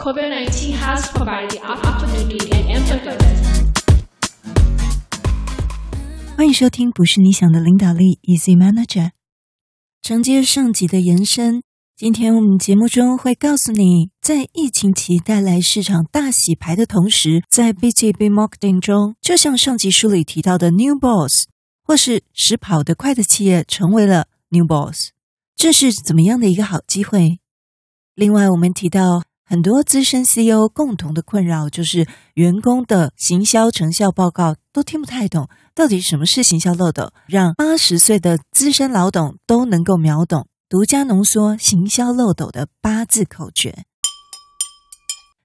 COVID-19 has provided the opportunity and emphasis. 欢迎收听，不是你想的领导力，Easy Manager。承接上集的延伸，今天我们节目中会告诉你，在疫情期带来市场大洗牌的同时，在 B2B Marketing 中，就像上集书里提到的 New Boss，或是使跑得快的企业成为了 New Boss，这是怎么样的一个好机会？另外，我们提到很多资深 CEO 共同的困扰，就是员工的行销成效报告都听不太懂，到底什么是行销漏斗？让八十岁的资深老董都能够秒懂，独家浓缩行销漏斗的八字口诀。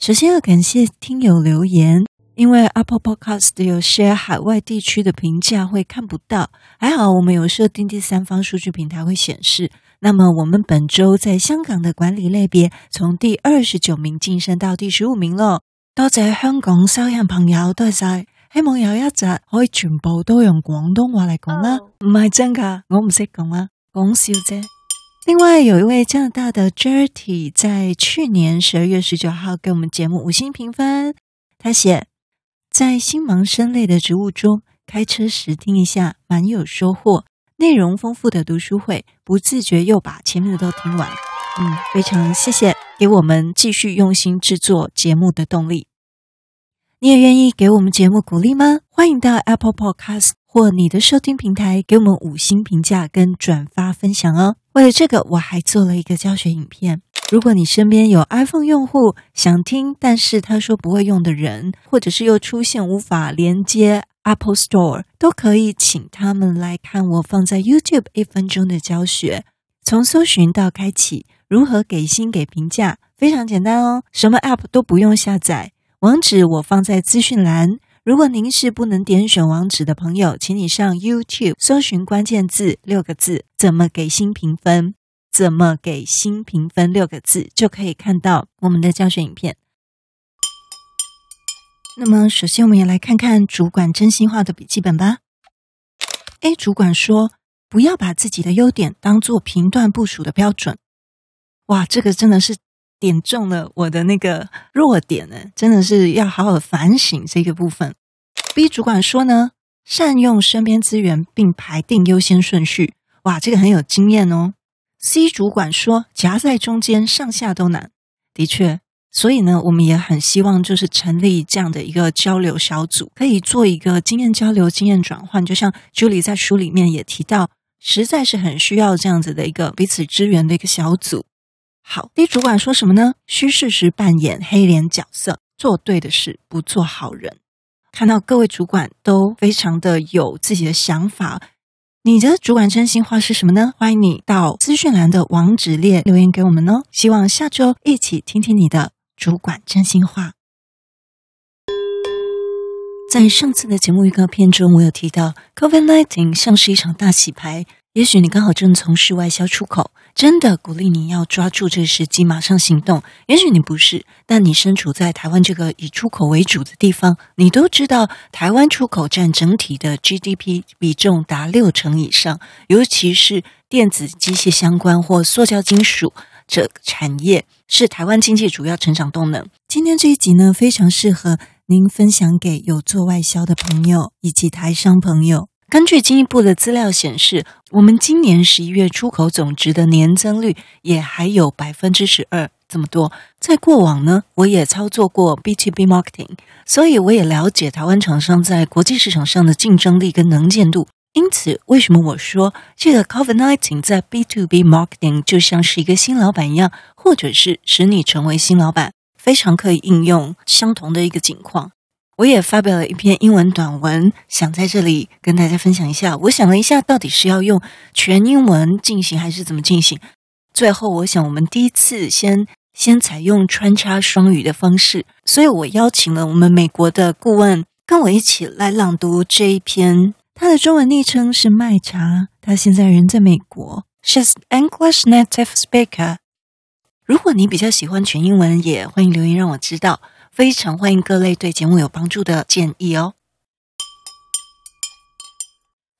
首先要感谢听友留言，因为 Apple Podcast 有些海外地区的评价会看不到，还好我们有设定第三方数据平台会显示。那么我们本周在香港的管理类别从第二十九名晋升到第十五名了。多谢香港收音朋友，多晒，希望有一集可以全部都用广东话嚟讲啦。唔系真噶，我唔识讲啊，讲笑啫。另外有一位加拿大的 Jerty 在去年十二月十九号给我们节目五星评分，他写在星芒生类的植物中开车时听一下，蛮有收获。内容丰富的读书会，不自觉又把前面的都听完。嗯，非常谢谢给我们继续用心制作节目的动力。你也愿意给我们节目鼓励吗？欢迎到 Apple Podcast 或你的收听平台给我们五星评价跟转发分享哦。为了这个，我还做了一个教学影片。如果你身边有 iPhone 用户想听，但是他说不会用的人，或者是又出现无法连接。Apple Store 都可以请他们来看我放在 YouTube 一分钟的教学，从搜寻到开启，如何给星给评价，非常简单哦，什么 App 都不用下载，网址我放在资讯栏。如果您是不能点选网址的朋友，请你上 YouTube 搜寻关键字六个字，怎么给星评分？怎么给星评分？六个字就可以看到我们的教学影片。那么，首先我们也来看看主管真心话的笔记本吧。A 主管说：“不要把自己的优点当做评断部署的标准。”哇，这个真的是点中了我的那个弱点呢，真的是要好好反省这个部分。B 主管说呢：“善用身边资源并排定优先顺序。”哇，这个很有经验哦。C 主管说：“夹在中间，上下都难。”的确。所以呢，我们也很希望就是成立这样的一个交流小组，可以做一个经验交流、经验转换。就像 Julie 在书里面也提到，实在是很需要这样子的一个彼此支援的一个小组。好，D 主管说什么呢？需适时扮演黑脸角色，做对的事，不做好人。看到各位主管都非常的有自己的想法，你的主管真心话是什么呢？欢迎你到资讯栏的网址列留言给我们哦。希望下周一起听听你的。主管真心话，在上次的节目预告片中，我有提到 COVID nineteen 像是一场大洗牌。也许你刚好正从事外销出口，真的鼓励你要抓住这时机，马上行动。也许你不是，但你身处在台湾这个以出口为主的地方，你都知道，台湾出口占整体的 GDP 比重达六成以上，尤其是电子机械相关或塑胶金属。这个产业是台湾经济主要成长动能。今天这一集呢，非常适合您分享给有做外销的朋友以及台商朋友。根据进一步的资料显示，我们今年十一月出口总值的年增率也还有百分之十二这么多。在过往呢，我也操作过 B to B marketing，所以我也了解台湾厂商在国际市场上的竞争力跟能见度。因此，为什么我说这个 COVID-19 在 B to B marketing 就像是一个新老板一样，或者是使你成为新老板，非常可以应用相同的一个情况。我也发表了一篇英文短文，想在这里跟大家分享一下。我想了一下，到底是要用全英文进行，还是怎么进行？最后，我想我们第一次先先采用穿插双语的方式，所以我邀请了我们美国的顾问跟我一起来朗读这一篇。他的中文昵称是麦茶，他现在人在美国。She's English native speaker。如果你比较喜欢全英文，也欢迎留言让我知道。非常欢迎各类对节目有帮助的建议哦。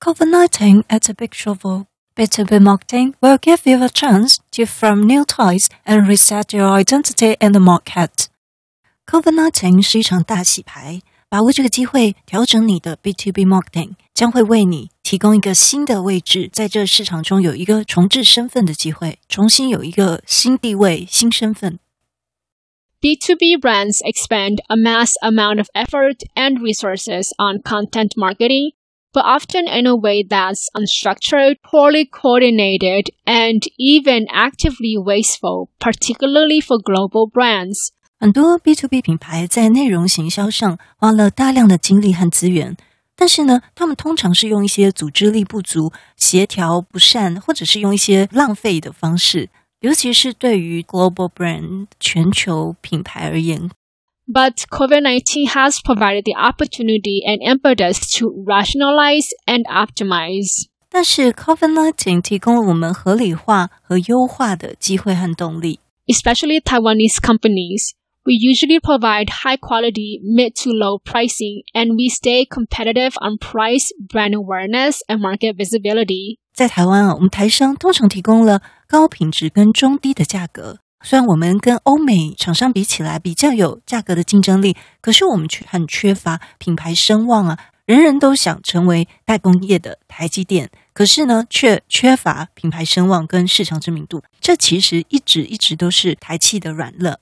COVID-19 at a big shovel. B2B marketing will give you a chance to form new ties and reset your identity in the market. COVID-19 是一场大洗牌，把握这个机会，调整你的 B2B marketing，将会为你提供一个新的位置，在这市场中有一个重置身份的机会，重新有一个新地位、新身份。 B2B brands expend a mass amount of effort and resources on content marketing, but often in a way that's unstructured, poorly coordinated, and even actively wasteful, particularly for global brands. 很多 B to B 品牌在内容行销上花了大量的精力和资源，但是呢，他们通常是用一些组织力不足、协调不善，或者是用一些浪费的方式， 尤其是对于 global brand 全球品牌而言。But COVID-19 has provided the opportunity and impetus to rationalize and optimize. 但是 COVID-19 提供了我们合理化和优化的机会和动力，especially Taiwanese companies. We usually provide high quality mid to low pricing and we stay competitive on price, brand awareness and market visibility. 在台湾啊，我们台商通常提供了高品质跟中低的价格。虽然我们跟欧美厂商比起来比较有价格的竞争力，可是我们却很缺乏品牌声望啊。人人都想成为代工业的台积电，可是呢，却缺乏品牌声望跟市场知名度。这其实一直一直都是台企的软肋。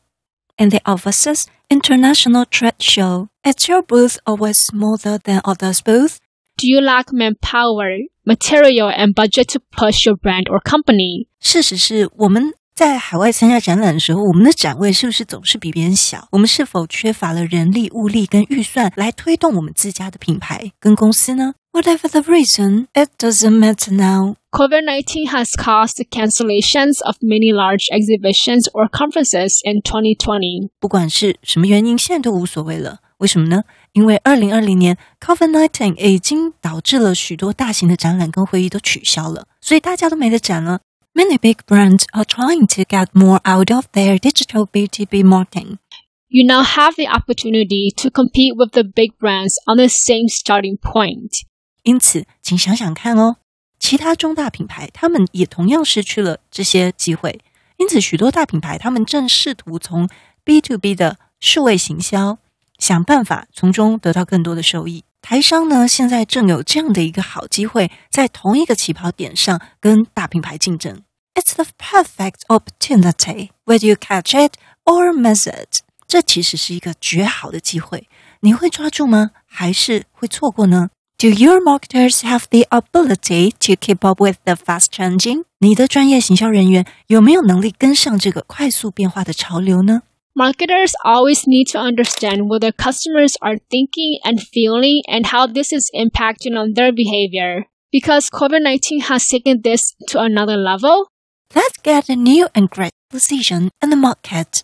And the offices, international trade show, is your booth always smaller than others' booths? Do you lack manpower, material, and budget to push your brand or company? 事实是我们在海外参加展览的时候，我们的展位是不是总是比别人小？我们是否缺乏了人力、物力跟预算来推动我们自家的品牌跟公司呢？Whatever the reason, it doesn't matter now. COVID-19 has caused the cancellations of many large exhibitions or conferences in 2020. 不管是什么原因，现在都无所谓了。 为什么呢？因为二零二零年 COVID-19 已经导致了许多大型的展览跟会议都取消了，所以大家都没得展了。Many big brands are trying to get more out of their digital B2B marketing. You now have the opportunity to compete with the big brands on the same starting point. 因此，请想想看哦。其他中大品牌，他们也同样失去了这些机会。因此，许多大品牌他们正试图从 B to B 的数位行销， 想办法从中得到更多的收益。台商呢，现在正有这样的一个好机会，在同一个起跑点上跟大品牌竞争。It's the perfect opportunity. Will you catch it or miss it? 这其实是一个绝好的机会，你会抓住吗？还是会错过呢？Do your marketers have the ability to keep up with the fast changing? 你的专业行销人员有没有能力跟上这个快速变化的潮流呢 ？Marketers always need to understand what their customers are thinking and feeling and how this is impacting on their behavior. Because COVID-19 has taken this to another level. Let's get a new and great position in the market.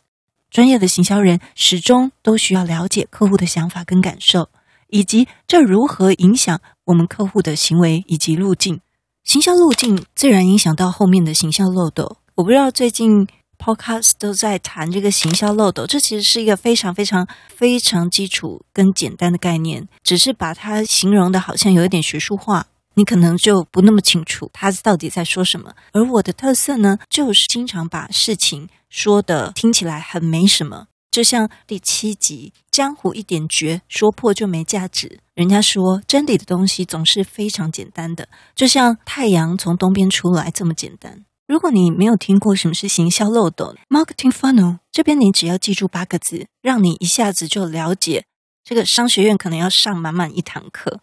专业的行销人始终都需要了解客户的想法跟感受。以及这如何影响我们客户的行为以及路径，行销路径自然影响到后面的行销漏斗。我不知道最近 Podcast 都在谈这个行销漏斗，这其实是一个非常非常非常基础跟简单的概念，只是把它形容的好像有一点学术化，你可能就不那么清楚它到底在说什么。而我的特色呢，就是经常把事情说的听起来很没什么。就像第七集“江湖一点绝，说破就没价值”。人家说真理的东西总是非常简单的，就像太阳从东边出来这么简单。如果你没有听过什么是行销漏斗 （marketing funnel），这边你只要记住八个字，让你一下子就了解。这个商学院可能要上满满一堂课，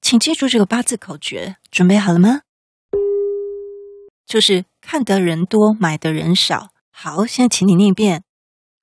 请记住这个八字口诀，准备好了吗？就是看得人多，买的人少。好，现在请你念一遍。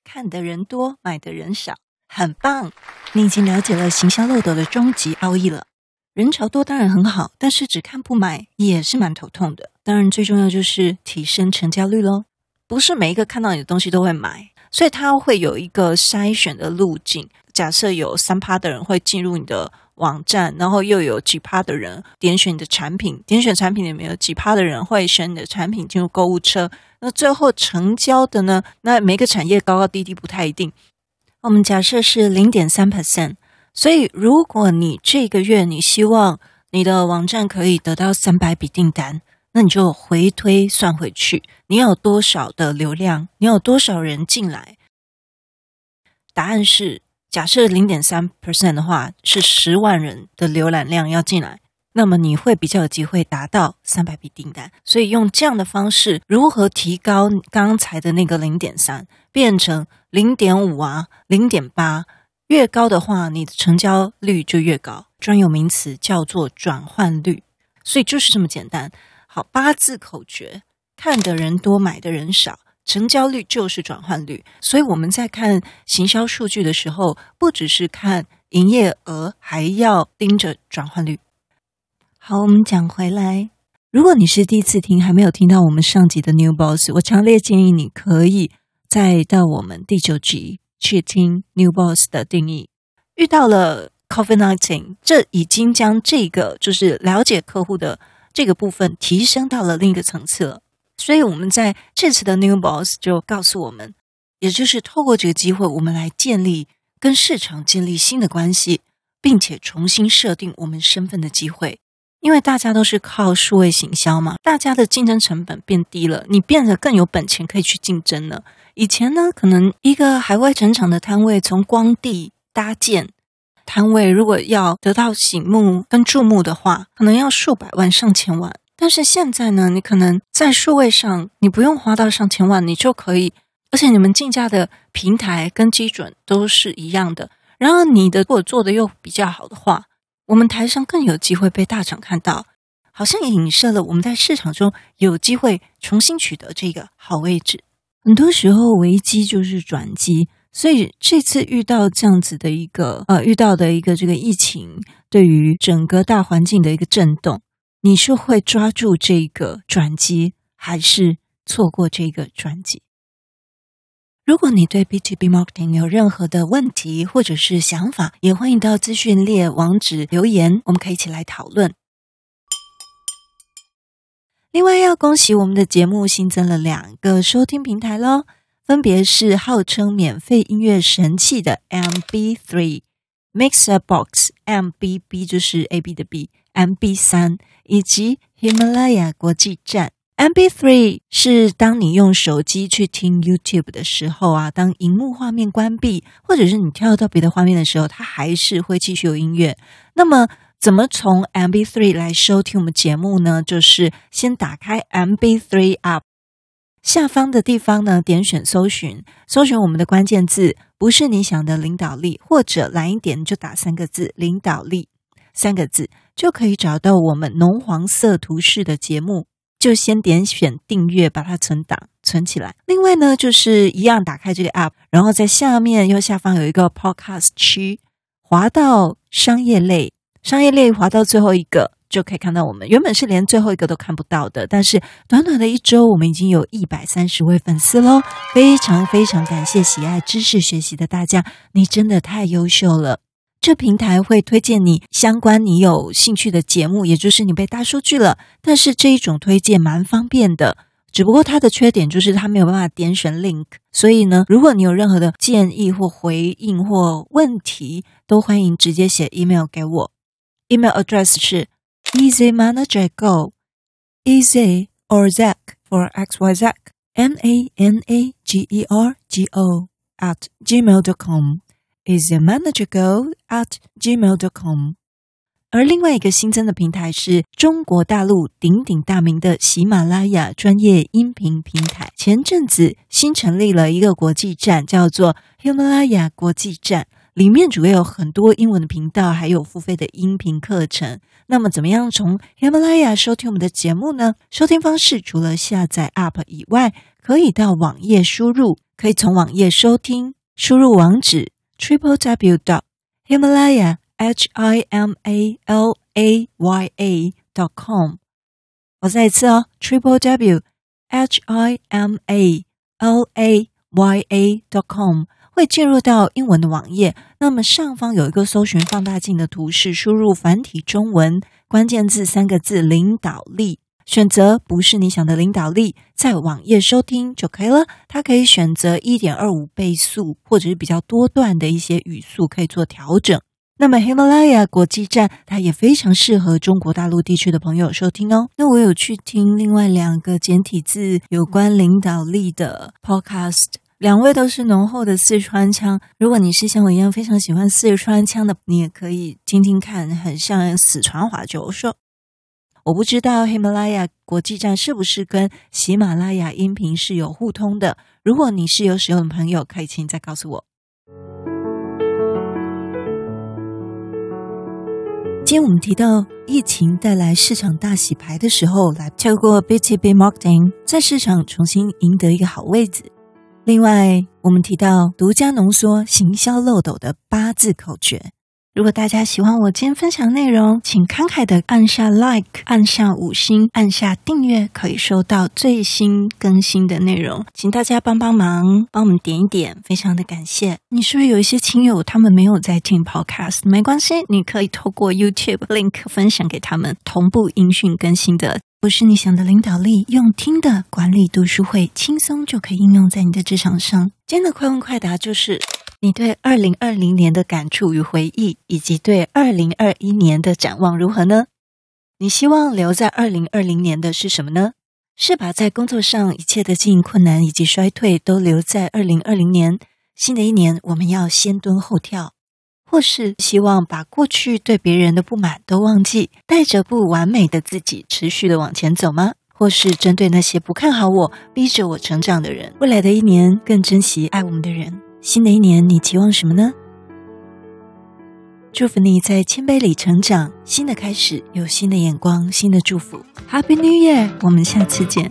看的人多，买的人少，很棒！你已经了解了行销漏斗的终极奥义了。人潮多当然很好，但是只看不买也是蛮头痛的。当然，最重要就是提升成交率喽。不是每一个看到你的东西都会买，所以它会有一个筛选的路径。假设有三趴的人会进入你的网站，然后又有几趴的人点选你的产品，点选产品里面有几趴的人会选你的产品进入购物车。那最后成交的呢？那每个产业高高低低不太一定。我们假设是零点三 percent，所以如果你这个月你希望你的网站可以得到三百笔订单，那你就回推算回去，你有多少的流量？你有多少人进来？答案是，假设零点三 percent 的话，是十万人的浏览量要进来，那么你会比较有机会达到三百笔订单。所以用这样的方式，如何提高刚才的那个零点三，变成零点五啊，零点八，越高的话，你的成交率就越高。专有名词叫做转换率。所以就是这么简单。好，八字口诀：看的人多，买的人少。成交率就是转换率，所以我们在看行销数据的时候，不只是看营业额，还要盯着转换率。好，我们讲回来，如果你是第一次听，还没有听到我们上集的 New Boss，我强烈建议你可以再到我们第九集去听 New Boss 的定义。遇到了 COVID-19，这已经将这个就是了解客户的这个部分提升到了另一个层次了。所以，我们在这次的 New Boss 就告诉我们，也就是透过这个机会，我们来建立跟市场建立新的关系，并且重新设定我们身份的机会。因为大家都是靠数位行销嘛，大家的竞争成本变低了，你变得更有本钱可以去竞争了。以前呢，可能一个海外成长的摊位，从光地搭建摊位，如果要得到醒目跟注目的话，可能要数百万、上千万。但是现在呢，你可能在数位上，你不用花到上千万，你就可以，而且你们竞价的平台跟基准都是一样的。然后你的如果做的又比较好的话，我们台上更有机会被大厂看到，好像也影射了我们在市场中有机会重新取得这个好位置。很多时候危机就是转机，所以这次遇到这样子的一个呃，遇到的一个这个疫情，对于整个大环境的一个震动。你是会抓住这个转机，还是错过这个转机？如果你对 B to B Marketing 有任何的问题或者是想法，也欢迎到资讯列网址留言，我们可以一起来讨论。另外，要恭喜我们的节目新增了两个收听平台喽，分别是号称免费音乐神器的 MB3。Mixer Box MBB 就是 AB 的 B，MB 三以及喜马拉雅国际站 MB3 是当你用手机去听 YouTube 的时候啊，当荧幕画面关闭，或者是你跳到别的画面的时候，它还是会继续有音乐。那么，怎么从 MB3 来收听我们节目呢？就是先打开 MB3 App。下方的地方呢，点选搜寻，搜寻我们的关键字，不是你想的领导力，或者懒一点就打三个字“领导力”三个字，就可以找到我们浓黄色图示的节目。就先点选订阅，把它存档存起来。另外呢，就是一样打开这个 App，然后在下面右下方有一个 Podcast 区，滑到商业类，商业类滑到最后一个。就可以看到我们原本是连最后一个都看不到的，但是短短的一周，我们已经有一百三十位粉丝喽！非常非常感谢喜爱知识学习的大家，你真的太优秀了。这平台会推荐你相关你有兴趣的节目，也就是你被大数据了。但是这一种推荐蛮方便的，只不过它的缺点就是它没有办法点选 link。所以呢，如果你有任何的建议或回应或问题，都欢迎直接写 email 给我，email address 是。Easy Manager Go, Easy or Zack for X Y Z, M A N A G E R G O at gmail dot com. Easy Manager Go at gmail dot com. 而另外一个新增的平台是中国大陆鼎鼎大名的喜马拉雅专业音频平台。前阵子新成立了一个国际站，叫做喜马拉雅国际站。里面主要有很多英文的频道，还有付费的音频课程。那么，怎么样从喜马拉雅收听我们的节目呢？收听方式除了下载 App 以外，可以到网页输入，可以从网页收听，输入网址 triple w dot himalaya h i m a l a y a dot com。我再一次哦，triple w h i m a l a y a dot com。会进入到英文的网页，那么上方有一个搜寻放大镜的图示，输入繁体中文关键字三个字“领导力”，选择不是你想的领导力，在网页收听就可以了。它可以选择一点二五倍速，或者是比较多段的一些语速可以做调整。那么喜马拉雅国际站它也非常适合中国大陆地区的朋友收听哦。那我有去听另外两个简体字有关领导力的 podcast。两位都是浓厚的四川腔。如果你是像我一样非常喜欢四川腔的，你也可以听听看，很像四川话就说。我不知道喜马拉雅国际站是不是跟喜马拉雅音频是有互通的。如果你是有使用的朋友，可以请再告诉我。今天我们提到疫情带来市场大洗牌的时候，来透过 B T B marketing 在市场重新赢得一个好位置。另外，我们提到独家浓缩行销漏斗的八字口诀。如果大家喜欢我今天分享内容，请慷慨的按下 like，按下五星，按下订阅，可以收到最新更新的内容。请大家帮帮忙，帮我们点一点，非常的感谢。你是不是有一些亲友他们没有在听 podcast？没关系，你可以透过 YouTube link 分享给他们，同步音讯更新的。不是你想的领导力，用听的管理读书会，轻松就可以应用在你的职场上。今天的快问快答就是。你对二零二零年的感触与回忆，以及对二零二一年的展望如何呢？你希望留在二零二零年的是什么呢？是把在工作上一切的经营困难以及衰退都留在二零二零年？新的一年我们要先蹲后跳，或是希望把过去对别人的不满都忘记，带着不完美的自己持续的往前走吗？或是针对那些不看好我、逼着我成长的人，未来的一年更珍惜爱我们的人？新的一年，你期望什么呢？祝福你在谦卑里成长，新的开始有新的眼光，新的祝福。Happy New Year！我们下次见。